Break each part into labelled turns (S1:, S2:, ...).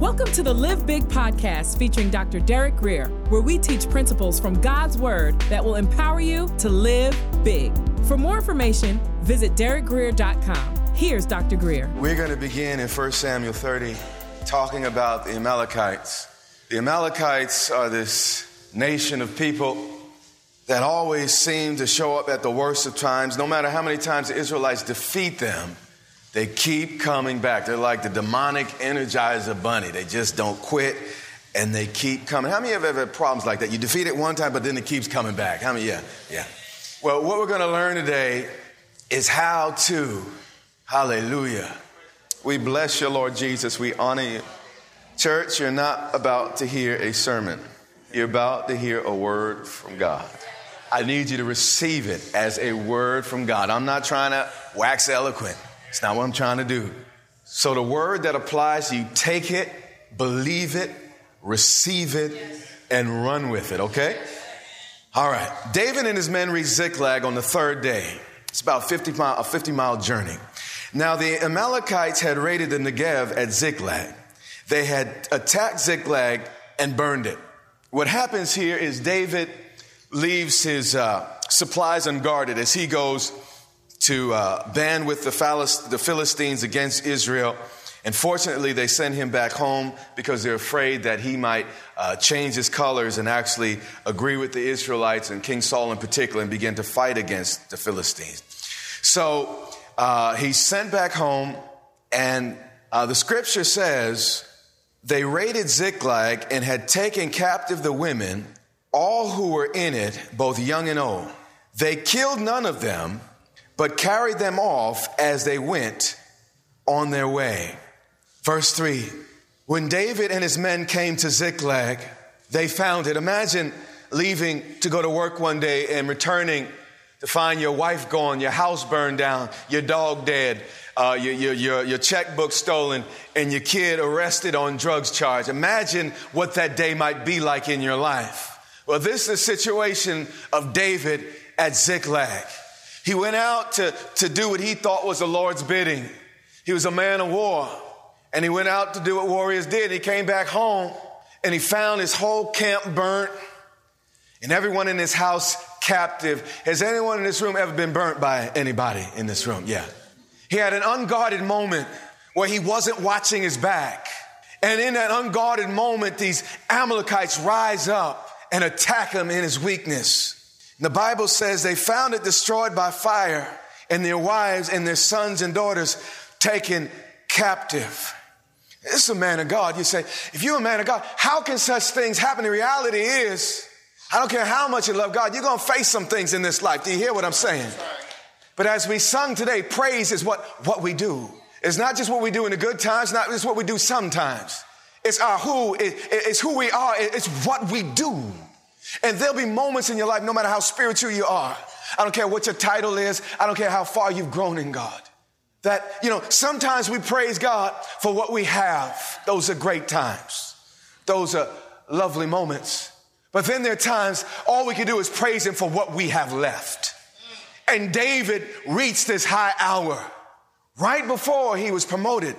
S1: Welcome to the Live Big podcast featuring Dr. Derek Greer, where we teach principles from God's Word that will empower you to live big. For more information, visit derekgreer.com. Here's Dr. Greer.
S2: We're going to begin in 1 Samuel 30 talking about the Amalekites. The Amalekites are this nation of people that always seem to show up at the worst of times. No matter how many times the Israelites defeat them, they keep coming back. They're like the demonic energizer bunny. They just don't quit and they keep coming. How many of you have ever had problems like that? You defeat it one time, but then it keeps coming back. How many? Yeah, yeah. Well, what we're going to learn today is how to, hallelujah. We bless you, Lord Jesus. We honor you. Church, you're not about to hear a sermon, you're about to hear a word from God. I need you to receive it as a word from God. I'm not trying to wax eloquent. It's not what I'm trying to do. So the word that applies, you take it, believe it, receive it, and run with it, okay? All right. David and his men reach Ziklag on the third day. It's about 50 mile, a 50 mile journey. Now, the Amalekites had raided the Negev at Ziklag. They had attacked Ziklag and burned it. What happens here is David leaves his uh, supplies unguarded as he goes to uh, band with the, the Philistines against Israel. And fortunately, they send him back home because they're afraid that he might uh, change his colors and actually agree with the Israelites and King Saul in particular and begin to fight against the Philistines. So uh, he's sent back home, and uh, the scripture says they raided Ziklag and had taken captive the women, all who were in it, both young and old. They killed none of them but carried them off as they went on their way. Verse 3 When David and his men came to Ziklag, they found it. Imagine leaving to go to work one day and returning to find your wife gone, your house burned down, your dog dead, uh, your, your, your, your checkbook stolen, and your kid arrested on drugs charge. Imagine what that day might be like in your life. Well, this is the situation of David at Ziklag. He went out to, to do what he thought was the Lord's bidding. He was a man of war, and he went out to do what warriors did. He came back home, and he found his whole camp burnt, and everyone in his house captive. Has anyone in this room ever been burnt by anybody in this room? Yeah. He had an unguarded moment where he wasn't watching his back. And in that unguarded moment, these Amalekites rise up and attack him in his weakness. The Bible says they found it destroyed by fire and their wives and their sons and daughters taken captive. This is a man of God. You say, if you're a man of God, how can such things happen? The reality is, I don't care how much you love God, you're going to face some things in this life. Do you hear what I'm saying? But as we sung today, praise is what, what we do. It's not just what we do in the good times, not just what we do sometimes. It's our who, it, it's who we are, it's what we do. And there'll be moments in your life, no matter how spiritual you are. I don't care what your title is. I don't care how far you've grown in God. That, you know, sometimes we praise God for what we have. Those are great times. Those are lovely moments. But then there are times all we can do is praise Him for what we have left. And David reached this high hour right before he was promoted.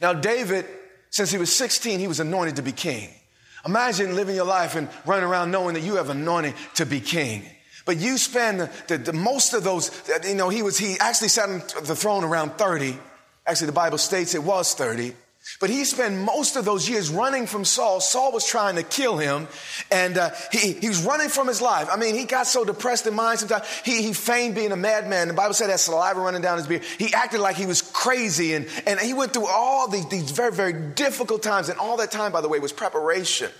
S2: Now, David, since he was 16, he was anointed to be king. Imagine living your life and running around knowing that you have anointing to be king. But you spend the, the, the, most of those, you know, he was, he actually sat on the throne around 30. Actually, the Bible states it was 30. But he spent most of those years running from Saul. Saul was trying to kill him, and uh, he, he was running from his life. I mean, he got so depressed in mind sometimes. He, he feigned being a madman. The Bible said that saliva running down his beard. He acted like he was crazy, and, and he went through all these, these very, very difficult times. And all that time, by the way, was preparation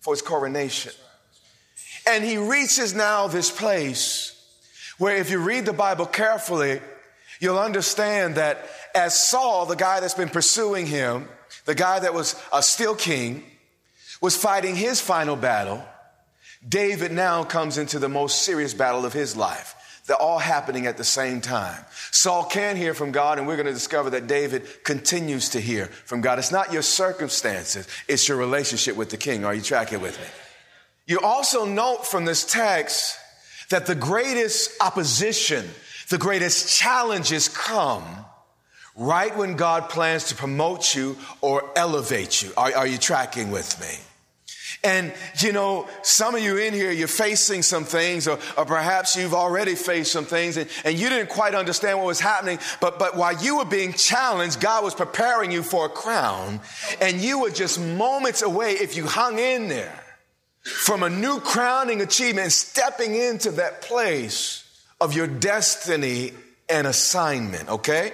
S2: for his coronation. And he reaches now this place where, if you read the Bible carefully, you'll understand that as Saul, the guy that's been pursuing him, the guy that was a still king, was fighting his final battle, David now comes into the most serious battle of his life. They're all happening at the same time. Saul can hear from God, and we're going to discover that David continues to hear from God. It's not your circumstances, it's your relationship with the king. Are you tracking with me? You also note from this text that the greatest opposition, the greatest challenges come right when God plans to promote you or elevate you. Are, are you tracking with me? And you know, some of you in here, you're facing some things, or, or perhaps you've already faced some things, and, and you didn't quite understand what was happening. But, but while you were being challenged, God was preparing you for a crown, and you were just moments away if you hung in there from a new crowning achievement, stepping into that place of your destiny and assignment, okay?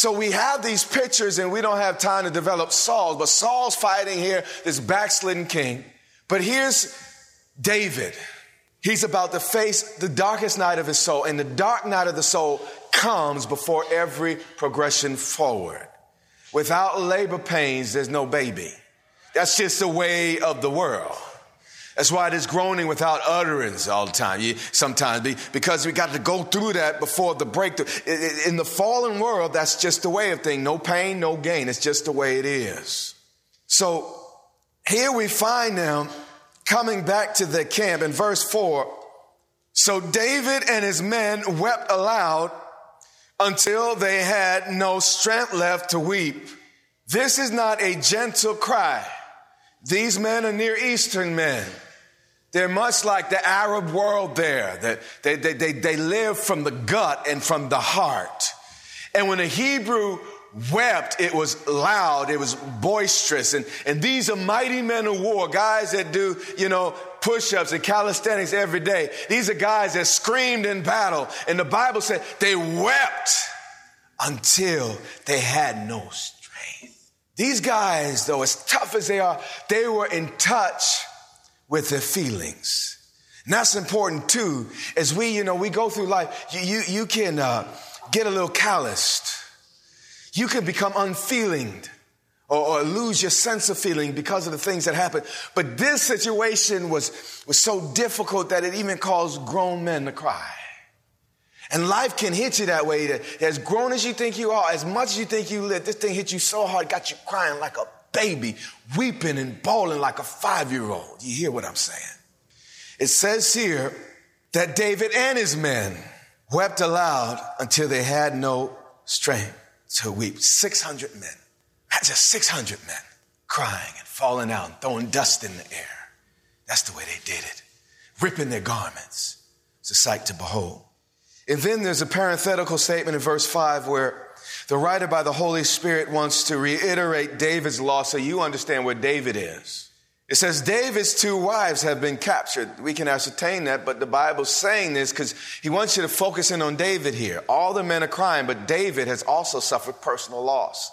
S2: So we have these pictures and we don't have time to develop Saul, but Saul's fighting here, this backslidden king. But here's David. He's about to face the darkest night of his soul, and the dark night of the soul comes before every progression forward. Without labor pains, there's no baby. That's just the way of the world. That's why there's groaning without utterance all the time. You, sometimes be, because we got to go through that before the breakthrough. In the fallen world, that's just the way of thing. No pain, no gain. It's just the way it is. So here we find them coming back to the camp in verse four. So David and his men wept aloud until they had no strength left to weep. This is not a gentle cry. These men are Near Eastern men. They're much like the Arab world there, that they, they, they, they live from the gut and from the heart. And when a Hebrew wept, it was loud, it was boisterous. And, and these are mighty men of war, guys that do, you know, push ups and calisthenics every day. These are guys that screamed in battle. And the Bible said they wept until they had no strength. These guys, though, as tough as they are, they were in touch with their feelings. And that's important too, as we, you know, we go through life, you, you, you can uh, get a little calloused. You can become unfeeling or, or, lose your sense of feeling because of the things that happen. But this situation was, was so difficult that it even caused grown men to cry. And life can hit you that way that as grown as you think you are, as much as you think you live, this thing hit you so hard, got you crying like a baby weeping and bawling like a five year old. You hear what I'm saying? It says here that David and his men wept aloud until they had no strength to weep. 600 men. Just 600 men crying and falling out and throwing dust in the air. That's the way they did it, ripping their garments. It's a sight to behold. And then there's a parenthetical statement in verse 5 where the writer by the Holy Spirit wants to reiterate David's law so you understand where David is. It says David's two wives have been captured. We can ascertain that, but the Bible's saying this because he wants you to focus in on David here. All the men are crying, but David has also suffered personal loss.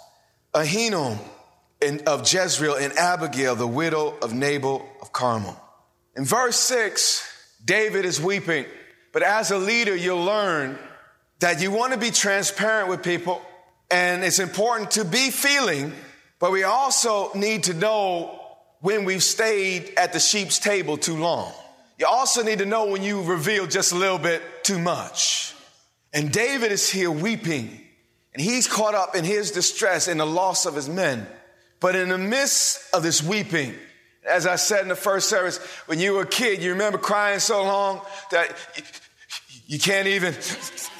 S2: Ahinoam of Jezreel and Abigail, the widow of Nabal of Carmel. In verse six, David is weeping, but as a leader, you'll learn that you want to be transparent with people and it's important to be feeling, but we also need to know when we've stayed at the sheep's table too long. You also need to know when you reveal just a little bit too much. And David is here weeping, and he's caught up in his distress in the loss of his men. But in the midst of this weeping, as I said in the first service, when you were a kid, you remember crying so long that you can't even,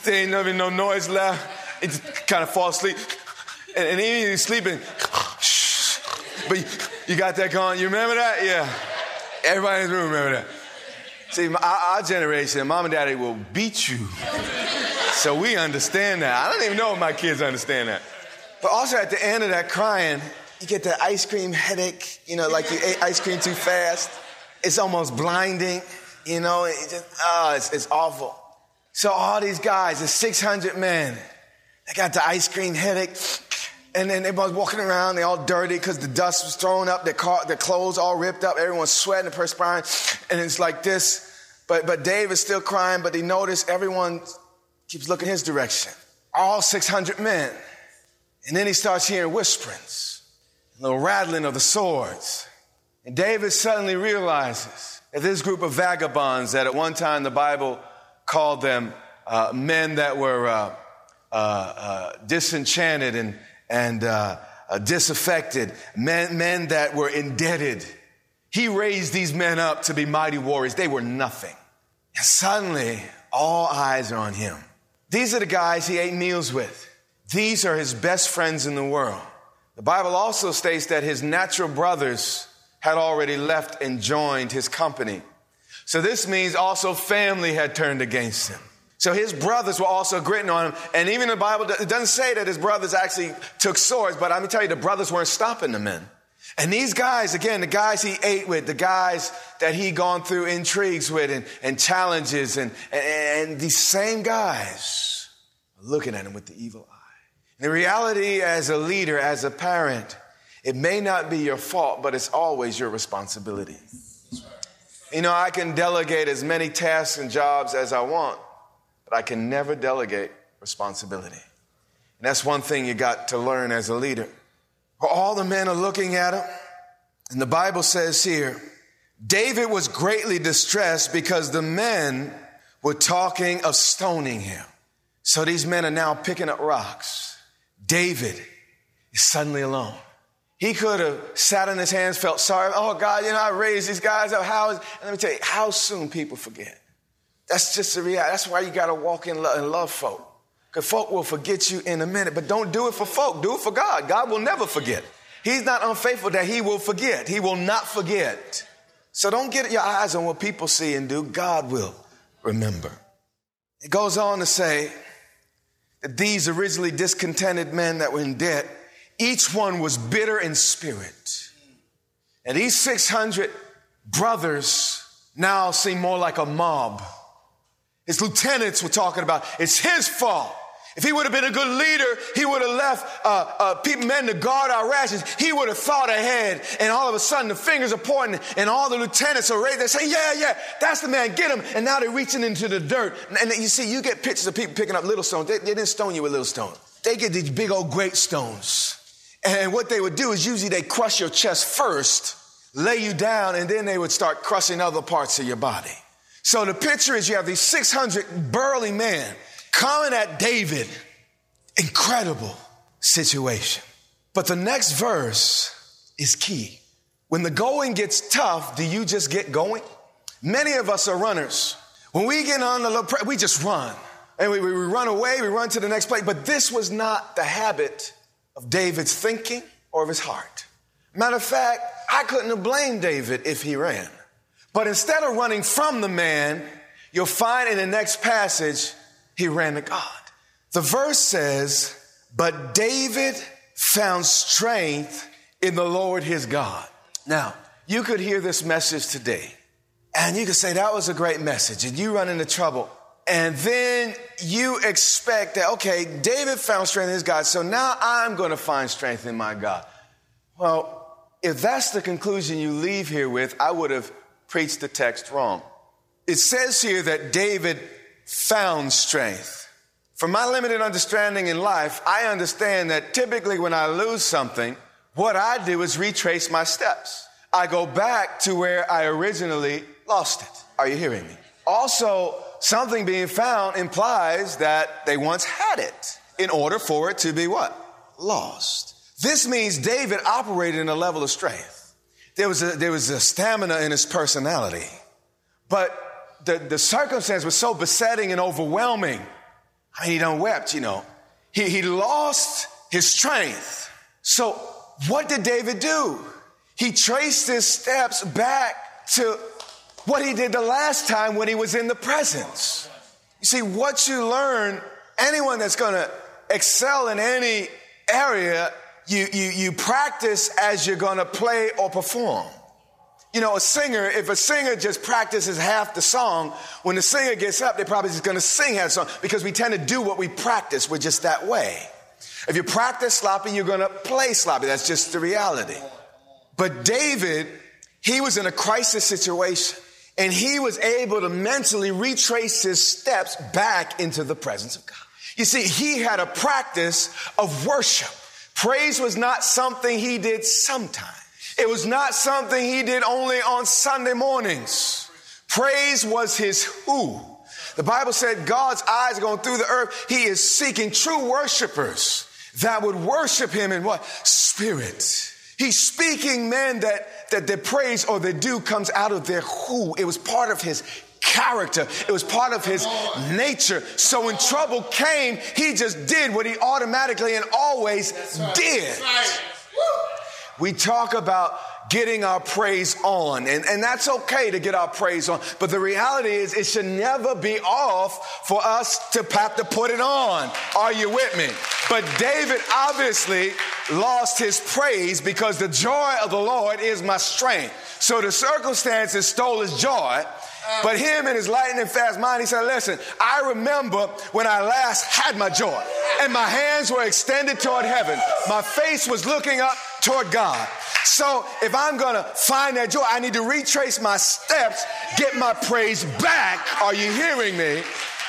S2: there ain't even no noise left and just kind of fall asleep. And, and even you're sleeping, but you, you, got that going. You remember that? Yeah. Everybody in the room remember that. See, our, our generation, mom and daddy will beat you. So we understand that. I don't even know if my kids understand that. But also at the end of that crying, you get that ice cream headache, you know, like you ate ice cream too fast. It's almost blinding, you know, it just, oh, it's, it's awful. So all these guys, the 600 men, they got the ice cream headache. And then everybody's walking around, they all dirty because the dust was thrown up, their, car, their clothes all ripped up, everyone's sweating and perspiring. And it's like this. But, but Dave is still crying, but he noticed everyone keeps looking his direction. All 600 men. And then he starts hearing whisperings, a little rattling of the swords. And David suddenly realizes that this group of vagabonds that at one time the Bible called them uh, men that were uh, disenchanted and, and uh, uh, disaffected, men, men that were indebted. He raised these men up to be mighty warriors. They were nothing. And suddenly, all eyes are on him. These are the guys he ate meals with. These are his best friends in the world. The Bible also states that his natural brothers had already left and joined his company. So this means also family had turned against him. So his brothers were also gritting on him. And even the Bible, it doesn't say that his brothers actually took swords, but I'm gonna tell you, the brothers weren't stopping the men. And these guys, again, the guys he ate with, the guys that he gone through intrigues with and, and challenges, and, and, and these same guys looking at him with the evil eye. The reality as a leader, as a parent, it may not be your fault, but it's always your responsibility. You know, I can delegate as many tasks and jobs as I want, but I can never delegate responsibility. And that's one thing you got to learn as a leader. All the men are looking at him. And the Bible says here, David was greatly distressed because the men were talking of stoning him. So these men are now picking up rocks. David is suddenly alone. He could have sat on his hands, felt sorry. Oh God, you know, I raised these guys up. How is, and let me tell you, how soon people forget. That's just the reality. That's why you got to walk in love and love folk. Because folk will forget you in a minute, but don't do it for folk. Do it for God. God will never forget. He's not unfaithful that he will forget. He will not forget. So don't get your eyes on what people see and do. God will remember. It goes on to say that these originally discontented men that were in debt, each one was bitter in spirit. And these 600 brothers now seem more like a mob his lieutenants were talking about it's his fault. If he would have been a good leader, he would have left uh, uh, people, men to guard our rations. He would have thought ahead. And all of a sudden, the fingers are pointing, and all the lieutenants are ready. They say, "Yeah, yeah, that's the man. Get him!" And now they're reaching into the dirt. And you see, you get pictures of people picking up little stones. They, they didn't stone you with little stones. They get these big old great stones. And what they would do is usually they crush your chest first, lay you down, and then they would start crushing other parts of your body. So the picture is you have these 600 burly men coming at David. Incredible situation. But the next verse is key. When the going gets tough, do you just get going? Many of us are runners. When we get on the, low, we just run. And we, we run away, we run to the next place. But this was not the habit of David's thinking or of his heart. Matter of fact, I couldn't have blamed David if he ran. But instead of running from the man, you'll find in the next passage, he ran to God. The verse says, But David found strength in the Lord his God. Now, you could hear this message today, and you could say, That was a great message, and you run into trouble. And then you expect that, okay, David found strength in his God, so now I'm going to find strength in my God. Well, if that's the conclusion you leave here with, I would have preached the text wrong. It says here that David found strength. From my limited understanding in life, I understand that typically when I lose something, what I do is retrace my steps. I go back to where I originally lost it. Are you hearing me? Also, something being found implies that they once had it in order for it to be what? Lost. This means David operated in a level of strength there was a, there was a stamina in his personality. But the, the circumstance was so besetting and overwhelming. I mean, he done wept, you know. He, he lost his strength. So what did David do? He traced his steps back to what he did the last time when he was in the presence. You see, what you learn, anyone that's going to excel in any area you, you, you practice as you're going to play or perform. You know, a singer, if a singer just practices half the song, when the singer gets up, they're probably just going to sing half the song because we tend to do what we practice. We're just that way. If you practice sloppy, you're going to play sloppy. That's just the reality. But David, he was in a crisis situation and he was able to mentally retrace his steps back into the presence of God. You see, he had a practice of worship. Praise was not something he did sometimes. It was not something he did only on Sunday mornings. Praise was his who. The Bible said God's eyes are going through the earth. He is seeking true worshipers that would worship him in what? Spirit. He's speaking men that, that their praise or their due comes out of their who. It was part of his character. It was part of his nature. So when trouble came, he just did what he automatically and always did. We talk about getting our praise on. And, and that's okay to get our praise on. But the reality is, it should never be off for us to have to put it on. Are you with me? But David obviously lost his praise because the joy of the Lord is my strength. So the circumstances stole his joy. But him in his lightning fast mind, he said, Listen, I remember when I last had my joy, and my hands were extended toward heaven. My face was looking up toward God. So if I'm gonna find that joy, I need to retrace my steps, get my praise back. Are you hearing me?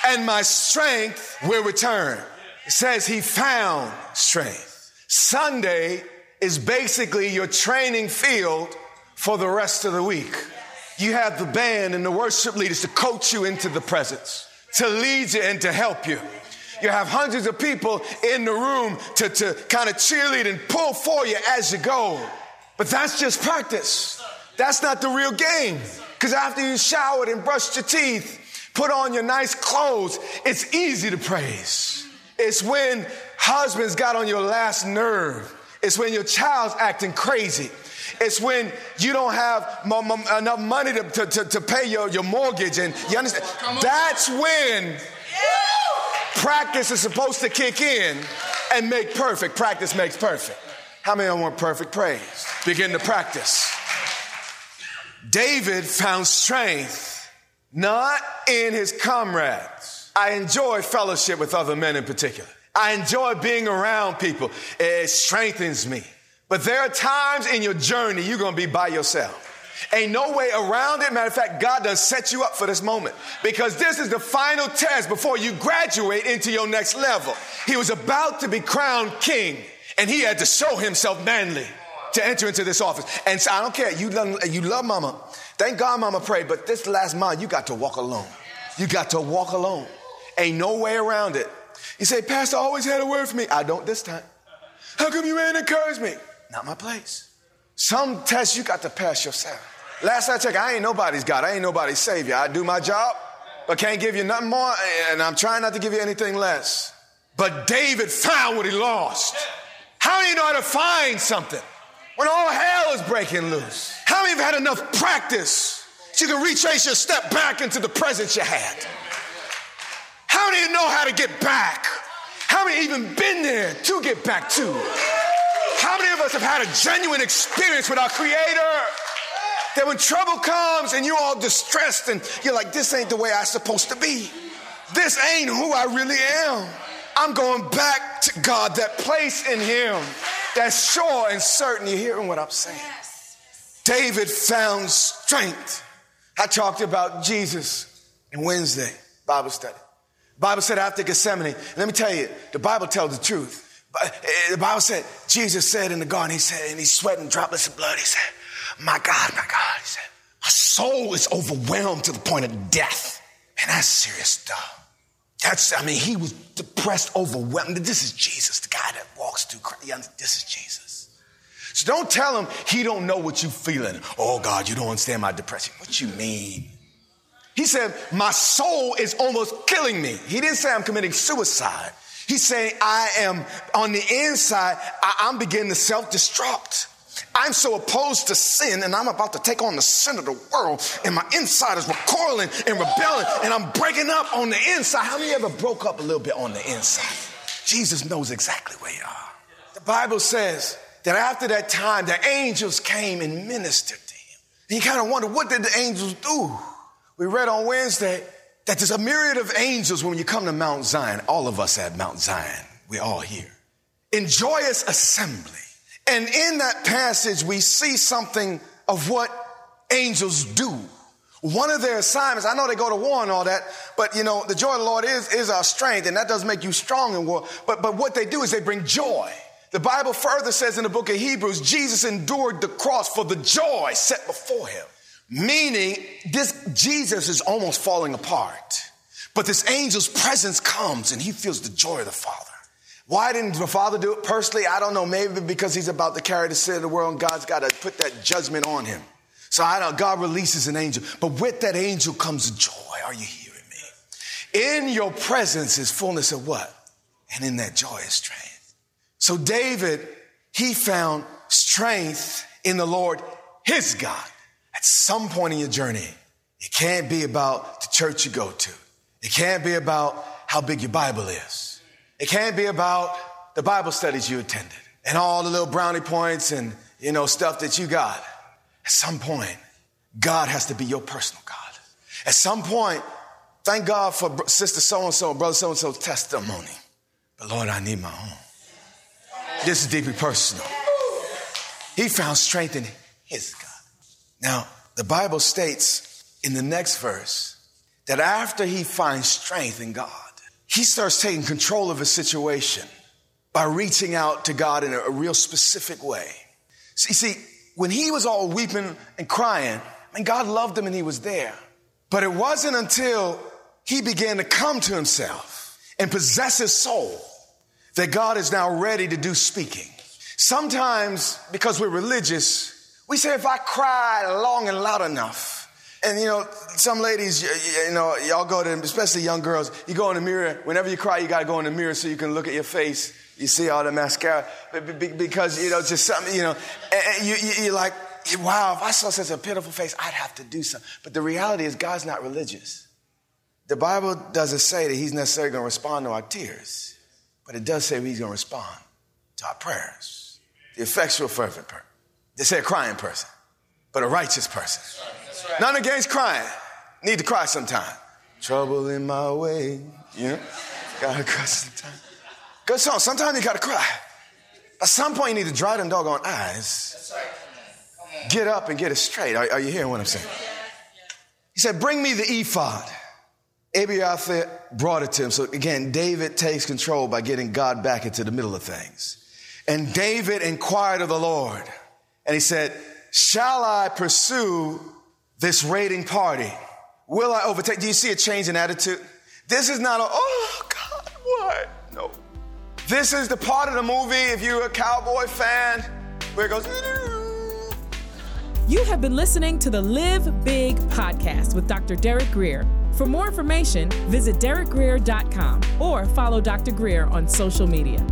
S2: And my strength will return. It says he found strength. Sunday is basically your training field for the rest of the week. You have the band and the worship leaders to coach you into the presence, to lead you and to help you. You have hundreds of people in the room to, to kind of cheerlead and pull for you as you go. But that's just practice. That's not the real game. Because after you showered and brushed your teeth, put on your nice clothes, it's easy to praise. It's when husbands got on your last nerve. It's when your child's acting crazy. It's when you don't have m- m- enough money to, to, to, to, pay your, your mortgage. And you understand? That's when practice is supposed to kick in and make perfect. Practice makes perfect. How many of want perfect praise? Begin to practice. David found strength not in his comrades. I enjoy fellowship with other men in particular. I enjoy being around people. It strengthens me. But there are times in your journey you're going to be by yourself. Ain't no way around it. Matter of fact, God does set you up for this moment because this is the final test before you graduate into your next level. He was about to be crowned king and he had to show himself manly to enter into this office. And so I don't care. You love, you love mama. Thank God mama prayed, but this last mile, you got to walk alone. You got to walk alone. Ain't no way around it. You say, Pastor always had a word for me. I don't this time. How come you ain't encourage me? Not my place. Some tests you got to pass yourself. Last I checked, I ain't nobody's God. I ain't nobody's savior. I do my job, but can't give you nothing more, and I'm trying not to give you anything less. But David found what he lost. How do you know how to find something when all hell is breaking loose? How many have had enough practice so you can retrace your step back into the presence you had? How many know how to get back? How many even been there to get back to? How many of us have had a genuine experience with our Creator? That when trouble comes and you're all distressed and you're like, this ain't the way I'm supposed to be. This ain't who I really am. I'm going back to God, that place in Him that's sure and certain. You're hearing what I'm saying? David found strength. I talked about Jesus in Wednesday Bible study. Bible said after Gethsemane, let me tell you, the Bible tells the truth. Eh, the Bible said, Jesus said in the garden, he said, and he's sweating droplets of blood. He said, My God, my God, he said, my soul is overwhelmed to the point of death. And that's serious stuff. That's, I mean, he was depressed, overwhelmed. This is Jesus, the guy that walks through. This is Jesus. So don't tell him he don't know what you're feeling. Oh God, you don't understand my depression. What you mean? He said, my soul is almost killing me. He didn't say I'm committing suicide. He's saying I am on the inside, I, am beginning to self-destruct. I'm so opposed to sin and I'm about to take on the sin of the world and my inside is recoiling and rebelling and I'm breaking up on the inside. How many ever broke up a little bit on the inside? Jesus knows exactly where you are. The Bible says that after that time, the angels came and ministered to him. And you kind of wonder, what did the angels do? We read on Wednesday that there's a myriad of angels when you come to Mount Zion. All of us at Mount Zion. We're all here. In joyous assembly and in that passage, we see something of what angels do. One of their assignments, I know they go to war and all that, but you know, the joy of the Lord is, is our strength, and that does make you strong in war. But, but what they do is they bring joy. The Bible further says in the book of Hebrews, Jesus endured the cross for the joy set before him. Meaning, this Jesus is almost falling apart. But this angel's presence comes and he feels the joy of the Father. Why didn't the Father do it personally? I don't know. Maybe because he's about to carry the sin of the world and God's got to put that judgment on him. So I don't know God releases an angel. But with that angel comes joy. Are you hearing me? In your presence is fullness of what? And in that joy is strength. So David, he found strength in the Lord, his God. At some point in your journey, it can't be about the church you go to. It can't be about how big your Bible is. It can't be about the Bible studies you attended and all the little brownie points and, you know, stuff that you got. At some point, God has to be your personal God. At some point, thank God for sister so and so, brother so and so's testimony. But Lord, I need my own. This is deeply personal. He found strength in his God. Now, the Bible states in the next verse that after he finds strength in God, he starts taking control of his situation by reaching out to God in a, real specific way. See, see, when he was all weeping and crying, I mean, God loved him and he was there. But it wasn't until he began to come to himself and possess his soul that God is now ready to do speaking. Sometimes, because we're religious, we say, if I cry long and loud enough, and you know, some ladies, you, you, know, y'all go to, especially young girls, you go in the mirror. Whenever you cry, you got to go in the mirror so you can look at your face. You see all the mascara because you know, just something. You know, and you, you, are like, wow, if I saw such a pitiful face, I'd have to do something. But the reality is, God's not religious. The Bible doesn't say that He's necessarily going to respond to our tears, but it does say He's going to respond to our prayers. The effectual, fervent prayer. They say a crying person, but a righteous person. That's right. None against crying. Need to cry sometime. Trouble in my way, you know? Gotta cry sometime. Good song. Sometimes you gotta cry. At some point, you need to dry them doggone eyes. Get up and get it straight. Are, are you hearing what I'm saying? He said, Bring me the ephod. Abiathar brought it to him. So again, David takes control by getting God back into the middle of things. And David inquired of the Lord. And he said, Shall I pursue this raiding party? Will I overtake? Do you see a change in attitude? This is not a, oh God, what? No. This is the part of the movie, if you're a cowboy fan, where it goes,
S1: you have been listening to the Live Big podcast with Dr. Derek Greer. For more information, visit derekgreer.com or follow Dr. Greer on social media.